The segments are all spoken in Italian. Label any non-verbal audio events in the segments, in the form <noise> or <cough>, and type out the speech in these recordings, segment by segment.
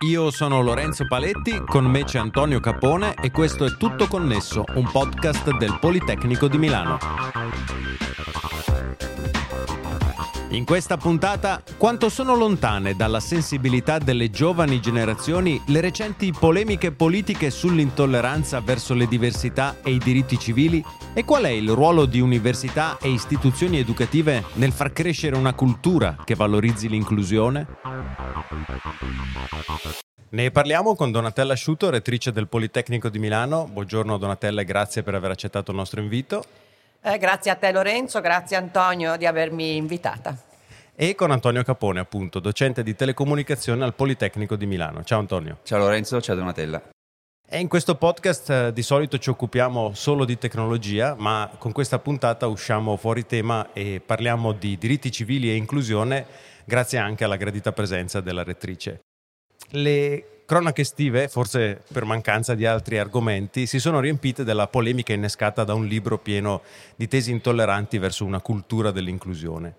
Io sono Lorenzo Paletti, con me c'è Antonio Capone e questo è Tutto Connesso, un podcast del Politecnico di Milano. In questa puntata, quanto sono lontane dalla sensibilità delle giovani generazioni le recenti polemiche politiche sull'intolleranza verso le diversità e i diritti civili? E qual è il ruolo di università e istituzioni educative nel far crescere una cultura che valorizzi l'inclusione? Ne parliamo con Donatella Asciuto, rettrice del Politecnico di Milano. Buongiorno Donatella e grazie per aver accettato il nostro invito. Eh, grazie a te Lorenzo, grazie Antonio di avermi invitata. E con Antonio Capone, appunto, docente di telecomunicazione al Politecnico di Milano. Ciao Antonio. Ciao Lorenzo, ciao Donatella. E in questo podcast eh, di solito ci occupiamo solo di tecnologia, ma con questa puntata usciamo fuori tema e parliamo di diritti civili e inclusione, grazie anche alla gradita presenza della rettrice. Le cronache estive, forse per mancanza di altri argomenti, si sono riempite della polemica innescata da un libro pieno di tesi intolleranti verso una cultura dell'inclusione.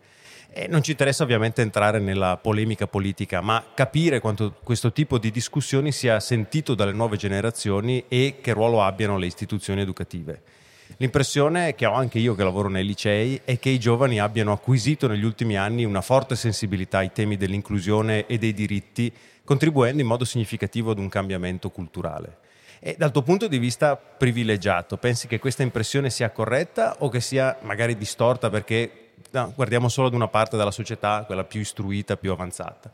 E non ci interessa ovviamente entrare nella polemica politica, ma capire quanto questo tipo di discussioni sia sentito dalle nuove generazioni e che ruolo abbiano le istituzioni educative. L'impressione che ho anche io che lavoro nei licei è che i giovani abbiano acquisito negli ultimi anni una forte sensibilità ai temi dell'inclusione e dei diritti contribuendo in modo significativo ad un cambiamento culturale. E dal tuo punto di vista privilegiato, pensi che questa impressione sia corretta o che sia magari distorta perché no, guardiamo solo ad una parte della società, quella più istruita, più avanzata?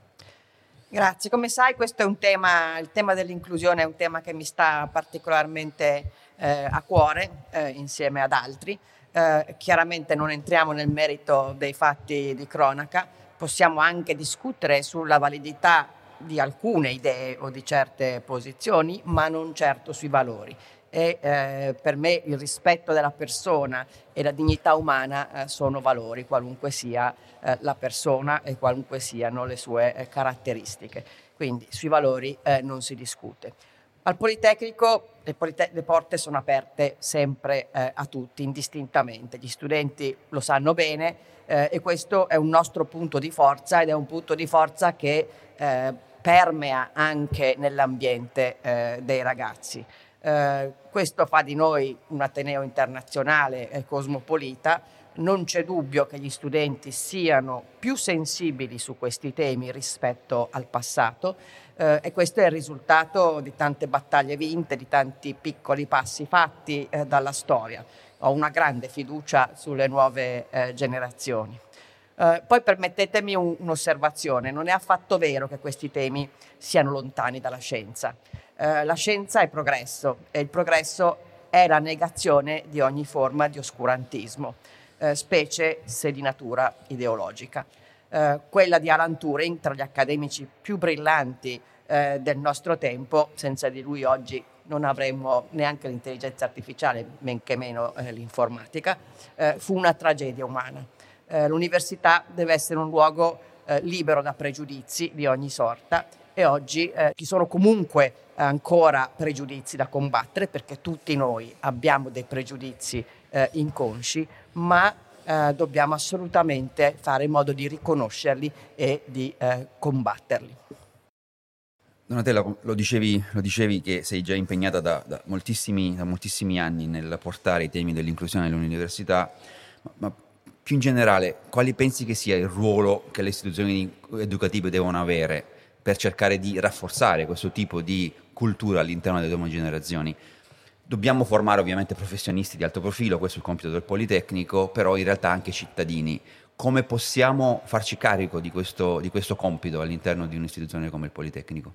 Grazie, come sai questo è un tema, il tema dell'inclusione è un tema che mi sta particolarmente eh, a cuore eh, insieme ad altri. Eh, chiaramente non entriamo nel merito dei fatti di cronaca, possiamo anche discutere sulla validità di alcune idee o di certe posizioni, ma non certo sui valori. E eh, per me il rispetto della persona e la dignità umana eh, sono valori, qualunque sia eh, la persona e qualunque siano le sue eh, caratteristiche. Quindi sui valori eh, non si discute. Al Politecnico le, polite- le, porte sono aperte sempre eh, a tutti, indistintamente. Gli studenti lo sanno bene e questo è un nostro punto di forza ed è un punto di forza che permea anche nell'ambiente dei ragazzi. Eh, questo fa di noi un Ateneo internazionale e cosmopolita. Non c'è dubbio che gli studenti siano più sensibili su questi temi rispetto al passato eh, e questo è il risultato di tante battaglie vinte, di tanti piccoli passi fatti eh, dalla storia. Ho una grande fiducia sulle nuove eh, generazioni. Uh, poi permettetemi un, un'osservazione, non è affatto vero che questi temi siano lontani dalla scienza. Uh, la scienza è progresso e il progresso è la negazione di ogni forma di oscurantismo, uh, specie se di natura ideologica. quella di Alan Turing, tra gli accademici più brillanti del nostro tempo, senza di lui oggi non avremmo neanche l'intelligenza artificiale, men che meno l'informatica, fu una tragedia umana eh, l'università deve essere un luogo eh, libero da pregiudizi di ogni sorta e oggi eh, ci sono comunque ancora pregiudizi da combattere perché tutti noi abbiamo dei pregiudizi eh, inconsci, ma eh, dobbiamo assolutamente fare in modo di riconoscerli e di eh, combatterli. Donatella, lo dicevi, lo dicevi, che sei già impegnata da, da, moltissimi, da, moltissimi, anni nel portare i temi dell'inclusione all'università, ma, ma più in generale, quali pensi che sia il ruolo che le istituzioni educative devono avere per cercare di rafforzare questo tipo di cultura all'interno delle nuove generazioni? Dobbiamo formare ovviamente professionisti di alto profilo, questo è il compito del Politecnico, però in realtà anche cittadini. Come possiamo farci carico di questo, di questo compito all'interno di un'istituzione come il Politecnico?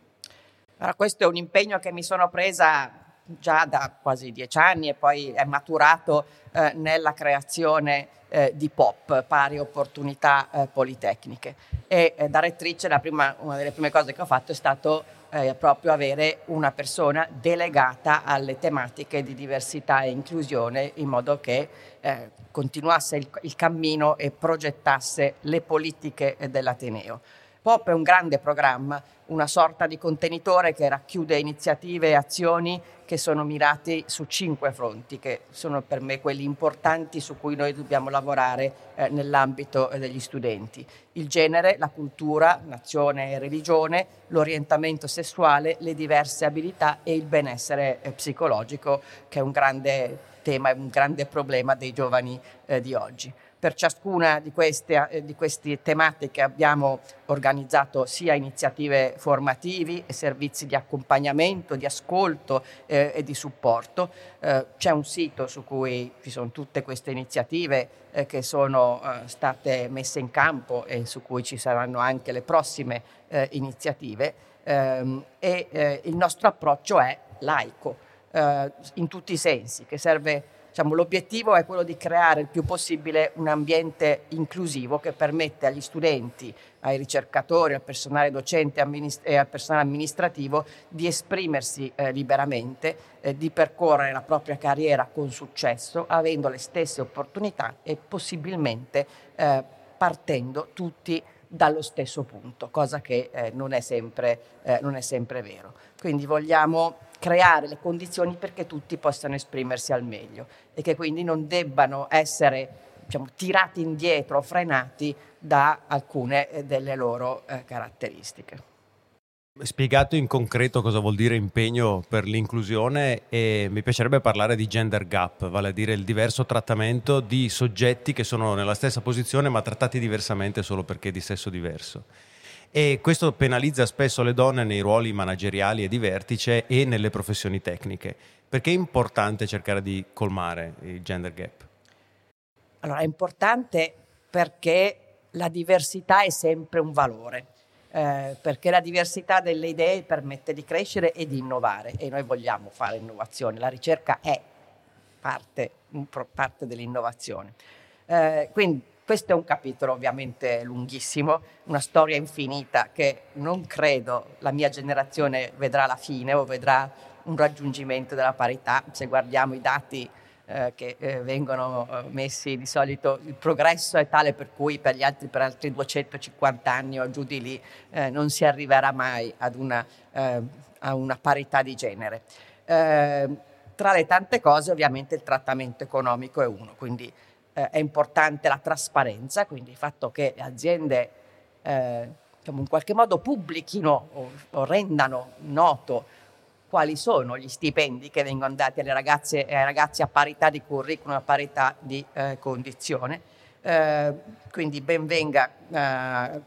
Allora, questo è un impegno che mi sono presa già da quasi dieci anni e poi è maturato eh, nella creazione eh, di POP, pari opportunità eh, politecniche. E eh, da rettrice prima, una delle prime cose che ho fatto è stato eh, proprio avere una persona delegata alle tematiche di diversità e inclusione in modo che eh, continuasse il, il, cammino e progettasse le politiche dell'Ateneo. POP è un grande programma, una sorta di contenitore che racchiude iniziative e azioni che sono mirati su cinque fronti, che sono per me quelli importanti su cui noi dobbiamo lavorare eh, nell'ambito eh, degli studenti. Il genere, la cultura, nazione e religione, l'orientamento sessuale, le diverse abilità e il benessere eh, psicologico, che è un grande tema, un grande problema dei giovani eh, di oggi. Per ciascuna di queste, eh, di queste, tematiche abbiamo organizzato sia iniziative formativi e servizi di accompagnamento, di ascolto eh, e di supporto. Eh, c'è un sito su cui ci sono tutte queste iniziative eh, che sono eh, state messe in campo e su cui ci saranno anche le prossime eh, iniziative ehm, e il nostro approccio è laico in tutti i sensi, che serve Diciamo, l'obiettivo è quello di creare il più possibile un ambiente inclusivo che permette agli studenti, ai ricercatori, al personale docente e al personale amministrativo di esprimersi eh, liberamente, eh, di percorrere la propria carriera con successo, avendo le stesse opportunità e possibilmente eh, partendo tutti dallo stesso punto, cosa che eh, non è, sempre, eh, non è sempre vero. Quindi vogliamo creare le condizioni perché tutti possano esprimersi al meglio e che quindi non debbano essere diciamo, tirati indietro frenati da alcune eh, delle loro eh, caratteristiche. Spiegato in concreto cosa vuol dire impegno per l'inclusione e mi piacerebbe parlare di gender gap, vale a dire il diverso trattamento di soggetti che sono nella stessa posizione ma trattati diversamente solo perché di sesso diverso e questo penalizza spesso le donne nei ruoli manageriali e di vertice e nelle professioni tecniche. Perché è importante cercare di colmare il gender gap? Allora, è importante perché la diversità è sempre un valore, eh, perché la diversità delle idee permette di crescere e di innovare e noi vogliamo fare innovazione, la ricerca è parte, parte dell'innovazione. Eh, quindi questo è un capitolo ovviamente lunghissimo, una storia infinita che non credo la mia generazione vedrà la fine o vedrà un raggiungimento della parità. Se guardiamo i dati eh, che eh, vengono eh, messi di solito, il progresso è tale per cui per, altri, per altri 250 anni o giù di lì eh, non si arriverà mai ad una, eh, a una parità di genere. Eh, tra le tante cose ovviamente il trattamento economico è uno, quindi eh, è importante la trasparenza, quindi il fatto che le aziende eh, diciamo, in qualche modo pubblichino o, o, rendano noto quali sono gli stipendi che vengono dati alle ragazze e ai ragazzi a parità di curriculum, a parità di eh, condizione. Eh, quindi ben venga eh,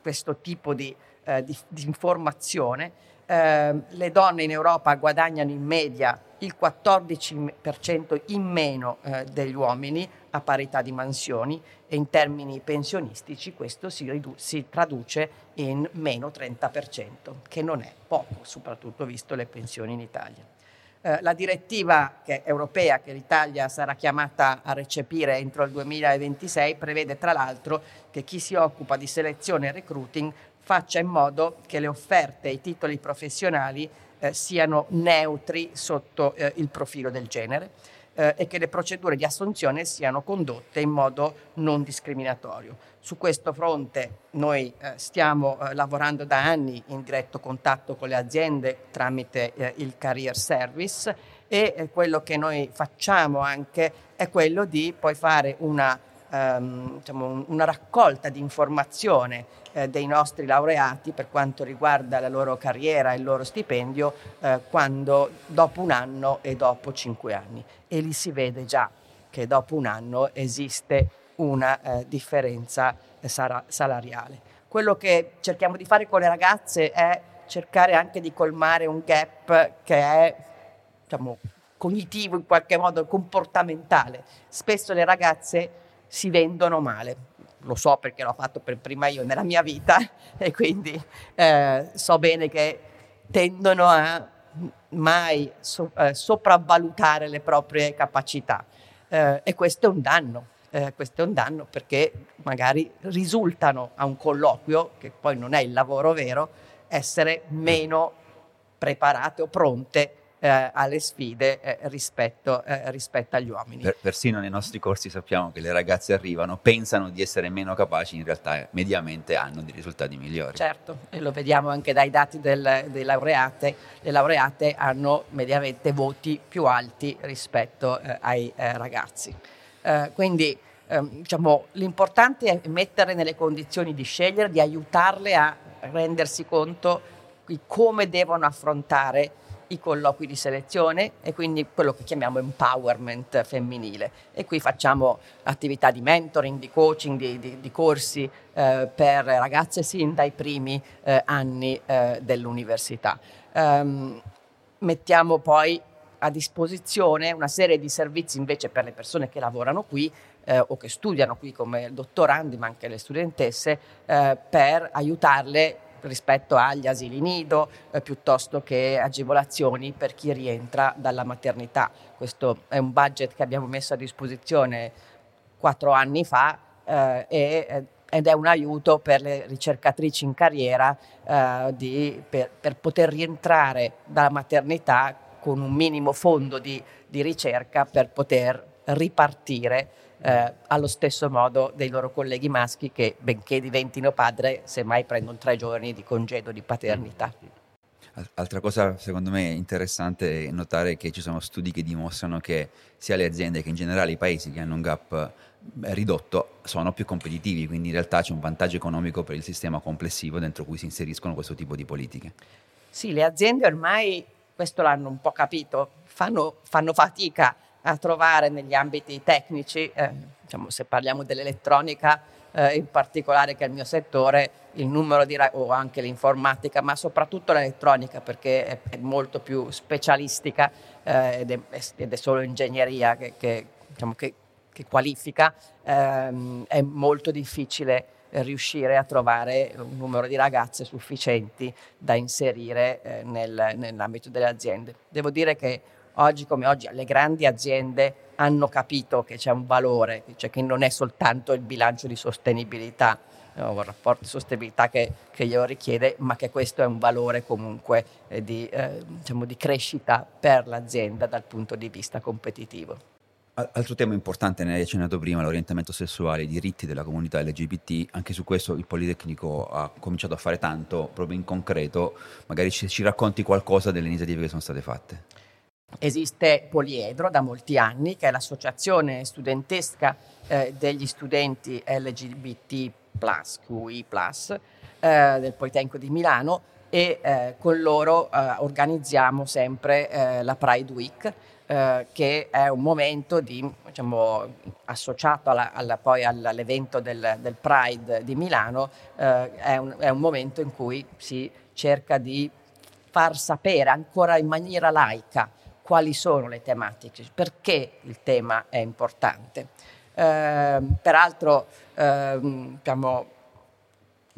questo tipo di, eh, di, di informazione. le donne in Europa guadagnano in media il 14% in meno eh, degli uomini a parità di mansioni e in termini pensionistici questo si, ridu- si traduce in meno 30%, che non è poco, soprattutto visto le pensioni in Italia. Eh, la direttiva che europea che l'Italia sarà chiamata a recepire entro il 2026 prevede tra l'altro che chi si occupa di selezione e recruiting faccia in modo che le offerte e i titoli professionali eh, siano neutri sotto eh, il profilo del genere eh, e che le procedure di assunzione siano condotte in modo non discriminatorio. Su questo fronte noi eh, stiamo eh, lavorando da anni in diretto contatto con le aziende tramite eh, il Career Service e quello che noi facciamo anche è quello di poi fare una ehm, diciamo, una raccolta di informazione eh, dei nostri laureati per quanto riguarda la loro carriera e il loro stipendio eh, quando, dopo un anno e dopo cinque anni. E lì si vede già che dopo un anno esiste una eh, differenza eh, sara- salariale. Quello che cerchiamo di fare con le ragazze è cercare anche di colmare un gap che è diciamo, cognitivo, in qualche modo comportamentale. Spesso le ragazze si vendono male. Lo so perché l'ho fatto per prima io nella mia vita <laughs> e quindi eh, so bene che tendono a mai so, eh, sopravvalutare le proprie capacità eh, e questo è un danno. Eh, questo è un danno perché magari risultano a un colloquio, che poi non è il lavoro vero, essere meno preparate o pronte eh, alle sfide eh, rispetto, eh, rispetto, agli uomini. Per, persino nei nostri corsi sappiamo che le ragazze arrivano, pensano di essere meno capaci, in realtà mediamente hanno dei risultati migliori. Certo, e lo vediamo anche dai dati del, dei laureate, le laureate hanno mediamente voti più alti rispetto eh, ai eh, ragazzi. Eh, quindi ehm, diciamo, l'importante è mettere nelle condizioni di scegliere, di aiutarle a rendersi conto di come devono affrontare i colloqui di selezione e quindi quello che chiamiamo empowerment femminile. E qui facciamo attività di mentoring, di coaching, di, di, di corsi eh, per ragazze sin dai primi eh, anni eh, dell'università. Um, mettiamo poi a disposizione una serie di servizi invece per le persone che lavorano qui eh, o che studiano qui come dottorandi, ma anche le studentesse, eh, per aiutarle rispetto agli asili nido, eh, piuttosto che agevolazioni per chi rientra dalla maternità. Questo è un budget che abbiamo messo a disposizione quattro anni fa eh, e, ed è un aiuto per le ricercatrici in carriera eh, di, per, per, poter rientrare dalla maternità con un minimo fondo di, di ricerca per poter ripartire eh, allo stesso modo dei loro colleghi maschi che, benché diventino padre, semmai prendono tre giorni di congedo di paternità. Altra cosa secondo me interessante è notare che ci sono studi che dimostrano che sia le aziende che in generale i paesi che hanno un gap eh, ridotto sono più competitivi, quindi in realtà c'è un vantaggio economico per il sistema complessivo dentro cui si inseriscono questo tipo di politiche. Sì, le aziende ormai, questo l'hanno un po' capito, fanno, fanno fatica a trovare negli ambiti tecnici, eh, diciamo, se parliamo dell'elettronica eh, in particolare che è il mio settore, il numero di, o anche l'informatica, ma soprattutto l'elettronica perché è, è molto più specialistica eh, ed, è, ed, è, solo ingegneria che, che, diciamo, che, che qualifica, ehm, è molto difficile riuscire a trovare un numero di ragazze sufficienti da inserire eh, nel, nell'ambito delle aziende. Devo dire che oggi come oggi le grandi aziende hanno capito che c'è un valore, cioè che non è soltanto il bilancio di sostenibilità, no, il rapporto di sostenibilità che, che, glielo richiede, ma che questo è un valore comunque eh, di, eh, diciamo di crescita per l'azienda dal punto di vista competitivo. Altro tema importante, ne hai accennato prima, l'orientamento sessuale, i diritti della comunità LGBT, anche su questo il Politecnico ha cominciato a fare tanto, proprio in concreto, magari ci, ci racconti qualcosa delle iniziative che sono state fatte. Esiste Poliedro da molti anni, che è l'associazione studentesca eh, degli studenti LGBT, QI, eh, del Politecnico di Milano e eh, con loro eh, organizziamo sempre eh, la Pride Week, eh, che è un momento di, diciamo, associato alla, alla, poi all'evento del, del, Pride di Milano, è un, è un momento in cui si cerca di far sapere ancora in maniera laica quali sono le tematiche, perché il tema è importante. Eh, peraltro, eh, diciamo,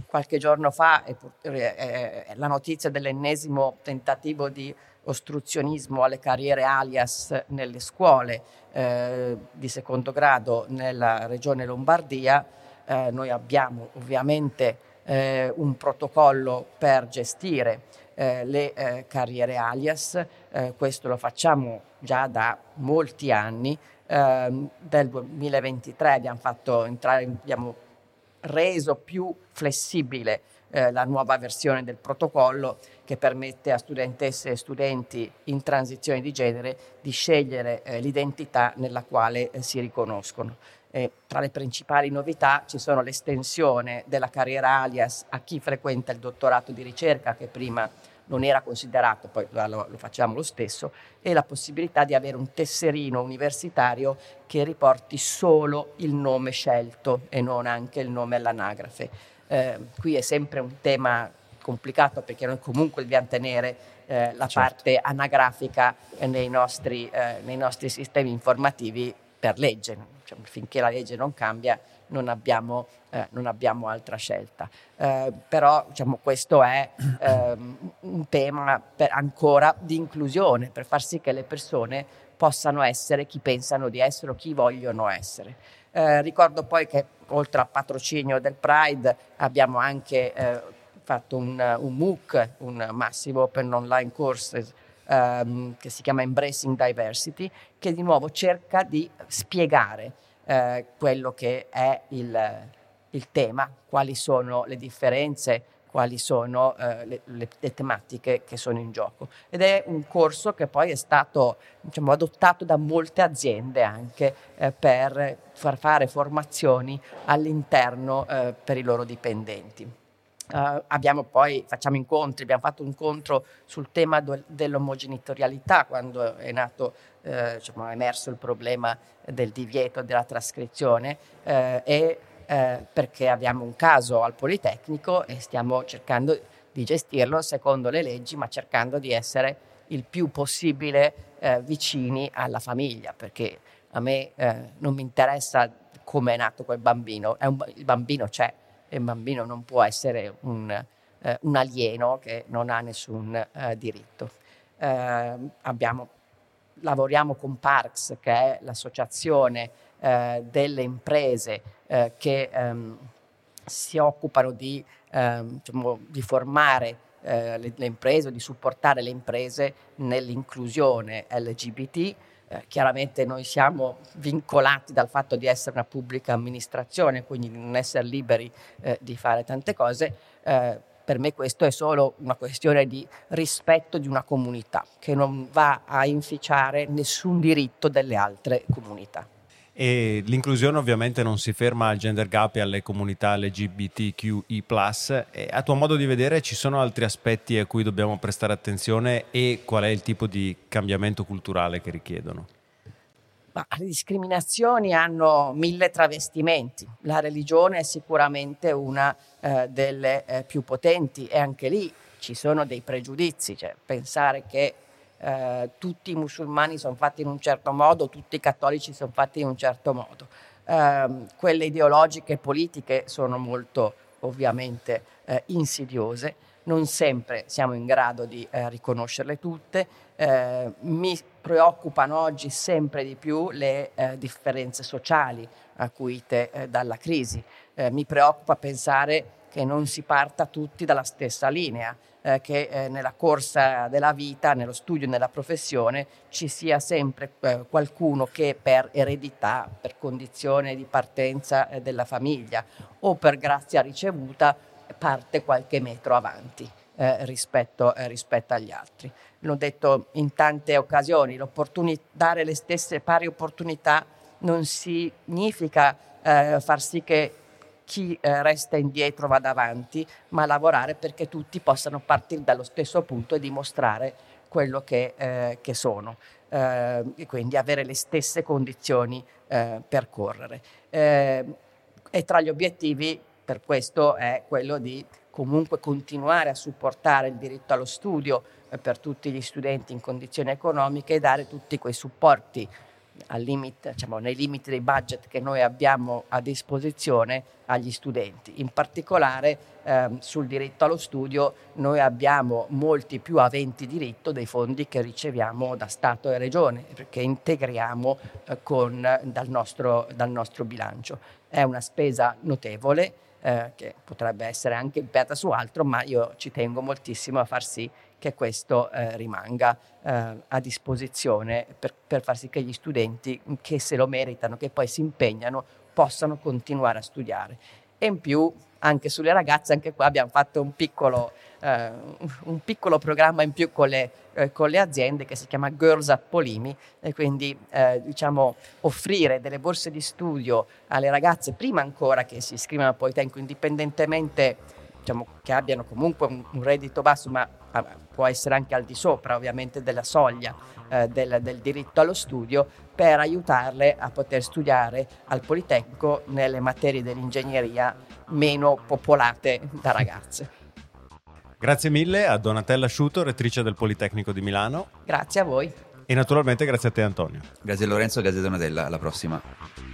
qualche giorno fa è, è la notizia dell'ennesimo tentativo di ostruzionismo alle carriere alias nelle scuole eh, di secondo grado nella regione Lombardia. Eh, noi abbiamo ovviamente eh, un protocollo per gestire eh, le eh, carriere alias, eh, questo lo facciamo già da molti anni, ehm, del 2023 abbiamo entrare, abbiamo reso più flessibile eh, la nuova versione del protocollo che permette a studentesse e studenti in transizione di genere di scegliere eh, l'identità nella quale eh, si riconoscono. Eh, tra le principali novità ci sono l'estensione della carriera alias a chi frequenta il dottorato di ricerca che prima non era considerato, poi lo, lo, facciamo lo stesso, e la possibilità di avere un tesserino universitario che riporti solo il nome scelto e non anche il nome all'anagrafe. Eh, qui è sempre un tema complicato perché noi comunque dobbiamo tenere eh, la certo. parte anagrafica nei nostri, eh, nei nostri sistemi informativi per legge, cioè, finché la legge non cambia non abbiamo, eh, non abbiamo altra scelta. Eh, però diciamo, questo è ehm, un tema ancora di inclusione, per far sì che le persone possano essere chi pensano di essere o chi vogliono essere. Eh, ricordo poi che oltre al patrocinio del Pride abbiamo anche eh, fatto un, un MOOC, un Massive Open Online Courses, ehm, che si chiama Embracing Diversity, che di nuovo cerca di spiegare eh, quello che è il, il, tema, quali sono le differenze, quali sono eh, le, le, le, tematiche che sono in gioco. Ed è un corso che poi è stato diciamo, adottato da molte aziende anche eh, per far fare formazioni all'interno eh, per i loro dipendenti. Uh, abbiamo poi, facciamo incontri, abbiamo fatto un incontro sul tema do, dell'omogenitorialità quando è nato, eh, diciamo, emerso il problema del divieto della trascrizione eh, e eh, perché abbiamo un caso al Politecnico e stiamo cercando di gestirlo secondo le leggi, ma cercando di essere il più possibile eh, vicini alla famiglia, perché a me eh, non mi interessa come è nato quel bambino, un, il bambino c'è e un bambino non può essere un, eh, un alieno che non ha nessun diritto. Abbiamo, lavoriamo con Parks, che è l'associazione eh, delle imprese eh, che ehm, si occupano di, ehm, diciamo, di formare eh, le, le, imprese di supportare le imprese nell'inclusione LGBT eh, chiaramente noi siamo vincolati dal fatto di essere una pubblica amministrazione, quindi di non essere liberi eh, di fare tante cose. Per me questo è solo una questione di rispetto di una comunità che non va a inficiare nessun diritto delle altre comunità. E l'inclusione ovviamente non si ferma al gender gap e alle comunità LGBTQI. A tuo modo di vedere ci sono altri aspetti a cui dobbiamo prestare attenzione e qual è il tipo di cambiamento culturale che richiedono? Ma le discriminazioni hanno mille travestimenti. La religione è sicuramente una eh, delle eh, più potenti e anche lì ci sono dei pregiudizi, cioè pensare che eh, tutti i musulmani sono fatti in un certo modo, tutti i cattolici sono fatti in un certo modo. Eh, quelle ideologiche e politiche sono molto ovviamente eh, insidiose, non sempre siamo in grado di eh, riconoscerle tutte. Eh, mi preoccupano oggi sempre di più le eh, differenze sociali acuite dalla crisi. mi preoccupa pensare che non si parta tutti dalla stessa linea eh, che eh, nella corsa della vita, nello studio, nella professione ci sia sempre eh, qualcuno che per eredità, per condizione di partenza eh, della famiglia o per grazia ricevuta parte qualche metro avanti. Eh, rispetto, eh, rispetto, agli altri. L'ho detto in tante occasioni, dare le stesse pari opportunità non significa eh, far sì che chi eh, resta indietro vada avanti, ma lavorare perché tutti possano partire dallo stesso punto e dimostrare quello che, eh, che sono eh, e quindi avere le stesse condizioni per correre. E tra gli obiettivi per questo è quello di comunque continuare a supportare il diritto allo studio eh, per tutti gli studenti in condizioni economiche e dare tutti quei supporti limite, diciamo, nei limiti dei budget che noi abbiamo a disposizione agli studenti. In particolare ehm, sul diritto allo studio noi abbiamo molti più aventi diritto dei fondi che riceviamo da Stato e Regione, perché integriamo eh, con, dal, nostro, dal nostro bilancio. È una spesa notevole. Eh, che potrebbe essere anche impiata su altro, ma io ci tengo moltissimo a far sì che questo eh, rimanga eh, a disposizione per, per, far sì che gli studenti che se lo meritano, che poi si impegnano, possano continuare a studiare. E in più anche sulle ragazze, anche qua abbiamo fatto un piccolo, eh, un piccolo programma in più con le, eh, con le, aziende che si chiama Girls at Polimi e quindi eh, diciamo offrire delle borse di studio alle ragazze prima ancora che si iscrivano al Politecnico indipendentemente diciamo, che abbiano comunque un, un reddito basso ma può essere anche al di sopra ovviamente della soglia eh, del, del, diritto allo studio per aiutarle a poter studiare al Politecnico nelle materie dell'ingegneria meno popolate da ragazze. Grazie mille a Donatella Sciuto, rettrice del Politecnico di Milano. Grazie a voi. E naturalmente grazie a te Antonio. Grazie Lorenzo, grazie Donatella, alla prossima.